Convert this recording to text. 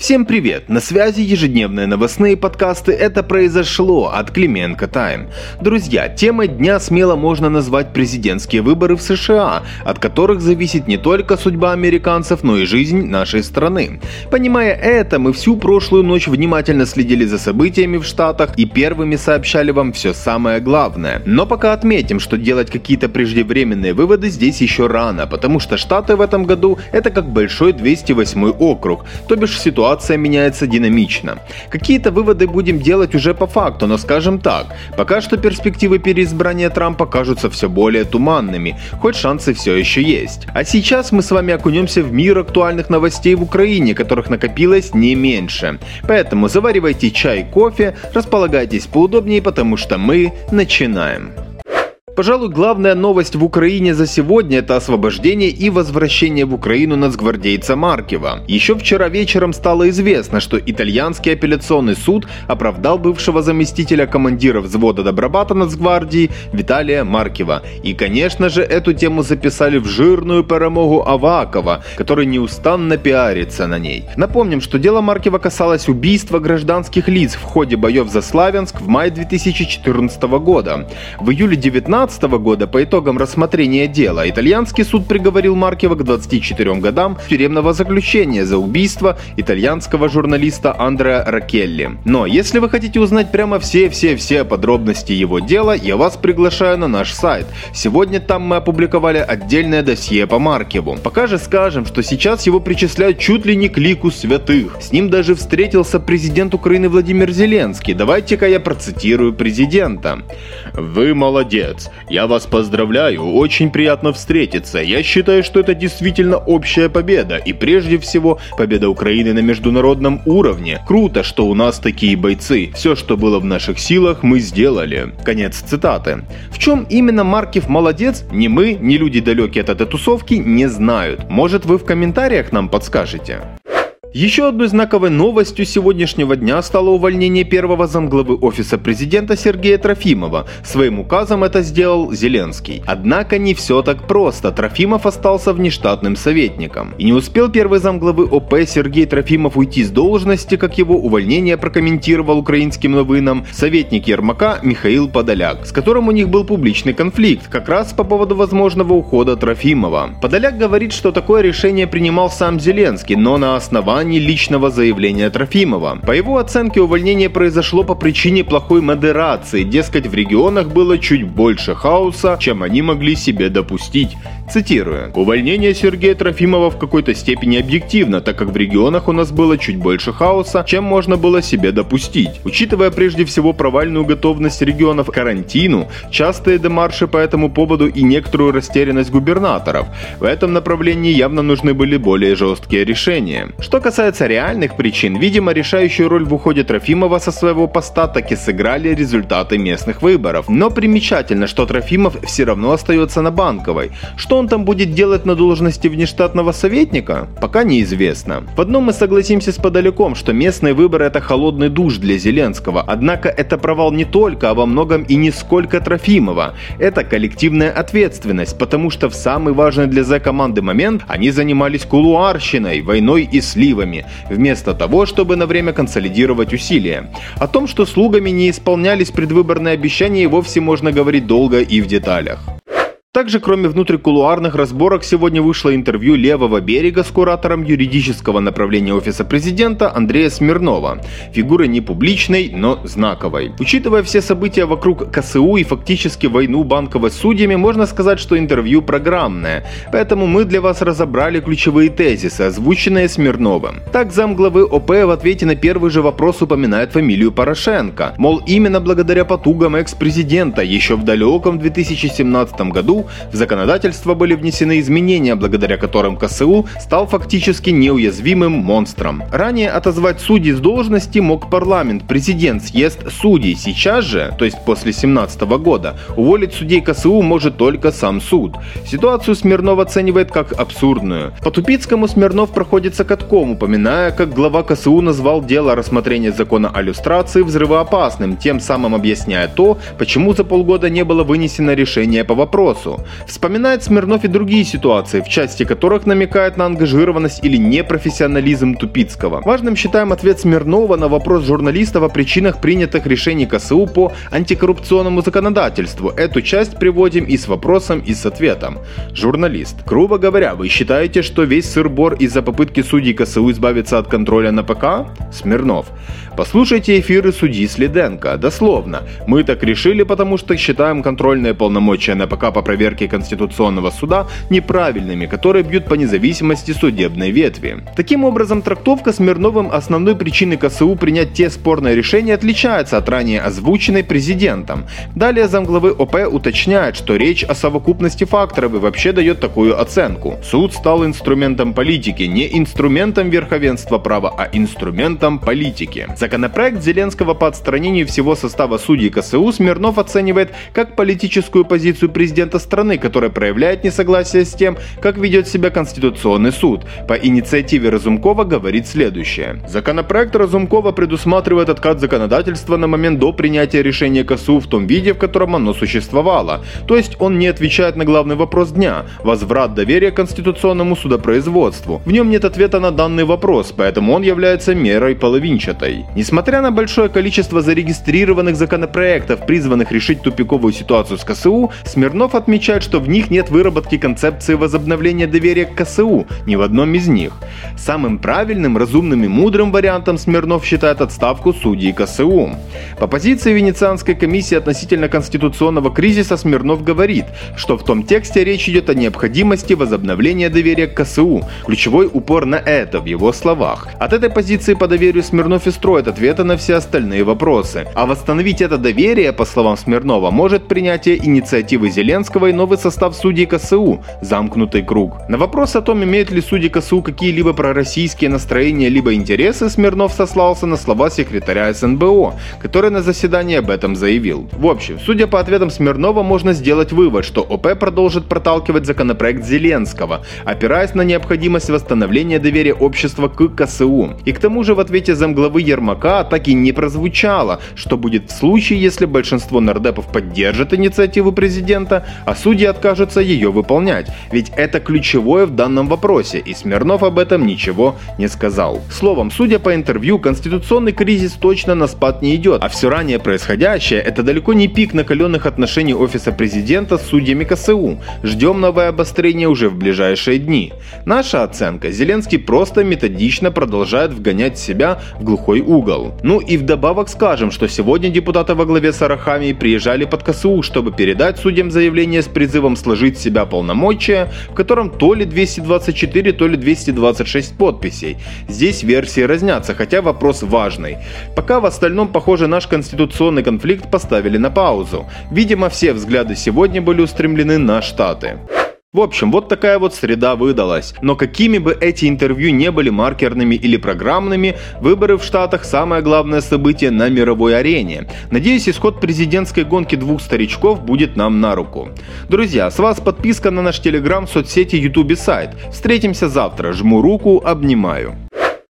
Всем привет! На связи ежедневные новостные подкасты «Это произошло» от Клименко Тайм. Друзья, темой дня смело можно назвать президентские выборы в США, от которых зависит не только судьба американцев, но и жизнь нашей страны. Понимая это, мы всю прошлую ночь внимательно следили за событиями в Штатах и первыми сообщали вам все самое главное. Но пока отметим, что делать какие-то преждевременные выводы здесь еще рано, потому что Штаты в этом году это как большой 208 округ, то бишь ситуация ситуация меняется динамично. Какие-то выводы будем делать уже по факту, но скажем так, пока что перспективы переизбрания Трампа кажутся все более туманными, хоть шансы все еще есть. А сейчас мы с вами окунемся в мир актуальных новостей в Украине, которых накопилось не меньше. Поэтому заваривайте чай, кофе, располагайтесь поудобнее, потому что мы начинаем. Пожалуй, главная новость в Украине за сегодня – это освобождение и возвращение в Украину нацгвардейца Маркива. Еще вчера вечером стало известно, что итальянский апелляционный суд оправдал бывшего заместителя командира взвода Добробата Нацгвардии Виталия Маркива. И, конечно же, эту тему записали в жирную перемогу Авакова, который неустанно пиарится на ней. Напомним, что дело Маркива касалось убийства гражданских лиц в ходе боев за Славянск в мае 2014 года. В июле 19 2015 года по итогам рассмотрения дела итальянский суд приговорил Маркева к 24 годам тюремного заключения за убийство итальянского журналиста Андреа Ракелли. Но если вы хотите узнать прямо все-все-все подробности его дела, я вас приглашаю на наш сайт. Сегодня там мы опубликовали отдельное досье по Маркеву. Пока же скажем, что сейчас его причисляют чуть ли не к лику святых. С ним даже встретился президент Украины Владимир Зеленский. Давайте-ка я процитирую президента. «Вы молодец. Я вас поздравляю, очень приятно встретиться. Я считаю, что это действительно общая победа, и прежде всего победа Украины на международном уровне. Круто, что у нас такие бойцы. Все, что было в наших силах, мы сделали. Конец цитаты. В чем именно Маркив молодец, ни мы, ни люди далекие от этой тусовки не знают. Может вы в комментариях нам подскажете? Еще одной знаковой новостью сегодняшнего дня стало увольнение первого замглавы Офиса президента Сергея Трофимова. Своим указом это сделал Зеленский. Однако не все так просто. Трофимов остался внештатным советником. И не успел первый замглавы ОП Сергей Трофимов уйти с должности, как его увольнение прокомментировал украинским новинам советник Ермака Михаил Подоляк, с которым у них был публичный конфликт, как раз по поводу возможного ухода Трофимова. Подоляк говорит, что такое решение принимал сам Зеленский, но на основании основании личного заявления Трофимова. По его оценке увольнение произошло по причине плохой модерации, дескать в регионах было чуть больше хаоса, чем они могли себе допустить. Цитирую. «Увольнение Сергея Трофимова в какой-то степени объективно, так как в регионах у нас было чуть больше хаоса, чем можно было себе допустить. Учитывая прежде всего провальную готовность регионов к карантину, частые демарши по этому поводу и некоторую растерянность губернаторов, в этом направлении явно нужны были более жесткие решения. Что касается реальных причин, видимо, решающую роль в уходе Трофимова со своего поста таки сыграли результаты местных выборов. Но примечательно, что Трофимов все равно остается на Банковой. Что он там будет делать на должности внештатного советника, пока неизвестно. В одном мы согласимся с подаляком, что местные выборы это холодный душ для Зеленского, однако это провал не только, а во многом и не сколько Трофимова. Это коллективная ответственность, потому что в самый важный для Z команды момент они занимались кулуарщиной, войной и сливами, вместо того, чтобы на время консолидировать усилия. О том, что слугами не исполнялись предвыборные обещания, и вовсе можно говорить долго и в деталях. Также, кроме внутрикулуарных разборок, сегодня вышло интервью левого берега с куратором юридического направления Офиса Президента Андрея Смирнова. Фигура не публичной, но знаковой. Учитывая все события вокруг КСУ и фактически войну банковой с судьями, можно сказать, что интервью программное. Поэтому мы для вас разобрали ключевые тезисы, озвученные Смирновым. Так, замглавы ОП в ответе на первый же вопрос упоминает фамилию Порошенко. Мол, именно благодаря потугам экс-президента еще в далеком 2017 году в законодательство были внесены изменения, благодаря которым КСУ стал фактически неуязвимым монстром. Ранее отозвать судей с должности мог парламент, президент, съезд судей. Сейчас же, то есть после 2017 года, уволить судей КСУ может только сам суд. Ситуацию Смирнов оценивает как абсурдную. По Тупицкому Смирнов проходится катком, упоминая, как глава КСУ назвал дело рассмотрения закона о люстрации взрывоопасным, тем самым объясняя то, почему за полгода не было вынесено решение по вопросу. Президенту. Вспоминает Смирнов и другие ситуации, в части которых намекает на ангажированность или непрофессионализм Тупицкого. Важным считаем ответ Смирнова на вопрос журналистов о причинах принятых решений КСУ по антикоррупционному законодательству. Эту часть приводим и с вопросом, и с ответом. Журналист. Грубо говоря, вы считаете, что весь сыр-бор из-за попытки судей КСУ избавиться от контроля на ПК? Смирнов. Послушайте эфиры судьи Следенко. Дословно. Мы так решили, потому что считаем контрольные полномочия на ПК по проверке Конституционного суда неправильными, которые бьют по независимости судебной ветви. Таким образом, трактовка Смирновым основной причины КСУ принять те спорные решения отличается от ранее озвученной президентом. Далее замглавы ОП уточняет, что речь о совокупности факторов и вообще дает такую оценку. Суд стал инструментом политики, не инструментом верховенства права, а инструментом политики. Законопроект Зеленского по отстранению всего состава судей КСУ Смирнов оценивает как политическую позицию президента страны, которая проявляет несогласие с тем, как ведет себя Конституционный суд. По инициативе Разумкова говорит следующее. Законопроект Разумкова предусматривает откат законодательства на момент до принятия решения КСУ в том виде, в котором оно существовало. То есть он не отвечает на главный вопрос дня – возврат доверия конституционному судопроизводству. В нем нет ответа на данный вопрос, поэтому он является мерой половинчатой. Несмотря на большое количество зарегистрированных законопроектов, призванных решить тупиковую ситуацию с КСУ, Смирнов отмечает, что в них нет выработки концепции возобновления доверия к КСУ ни в одном из них. Самым правильным, разумным и мудрым вариантом Смирнов считает отставку судей КСУ. По позиции Венецианской комиссии относительно конституционного кризиса Смирнов говорит, что в том тексте речь идет о необходимости возобновления доверия к КСУ. Ключевой упор на это в его словах. От этой позиции по доверию Смирнов и строит ответы на все остальные вопросы. А восстановить это доверие, по словам Смирнова, может принятие инициативы Зеленского и новый состав судей КСУ – замкнутый круг. На вопрос о том, имеют ли судьи КСУ какие-либо пророссийские настроения либо интересы, Смирнов сослался на слова секретаря СНБО, который на заседании об этом заявил. В общем, судя по ответам Смирнова, можно сделать вывод, что ОП продолжит проталкивать законопроект Зеленского, опираясь на необходимость восстановления доверия общества к КСУ. И к тому же в ответе замглавы Ермака так и не прозвучало, что будет в случае, если большинство нардепов поддержит инициативу президента, а судьи откажутся ее выполнять. Ведь это ключевое в данном вопросе, и Смирнов об этом ничего не сказал. Словом, судя по интервью, конституционный кризис точно на спад не идет, а все ранее происходящее это далеко не пик накаленных отношений офиса президента с судьями КСУ. Ждем новое обострение уже в ближайшие дни. Наша оценка, Зеленский просто методично продолжает вгонять себя в глухой угол. Ну и вдобавок скажем, что сегодня депутаты во главе с Арахами приезжали под КСУ, чтобы передать судьям заявление с призывом сложить в себя полномочия, в котором то ли 224, то ли 226 подписей. Здесь версии разнятся, хотя вопрос важный. Пока в остальном, похоже, наш конституционный конфликт поставили на паузу. Видимо, все взгляды сегодня были устремлены на Штаты. В общем, вот такая вот среда выдалась. Но какими бы эти интервью не были маркерными или программными, выборы в Штатах самое главное событие на мировой арене. Надеюсь, исход президентской гонки двух старичков будет нам на руку. Друзья, с вас подписка на наш телеграм, соцсети, ютуб и сайт. Встретимся завтра. Жму руку, обнимаю.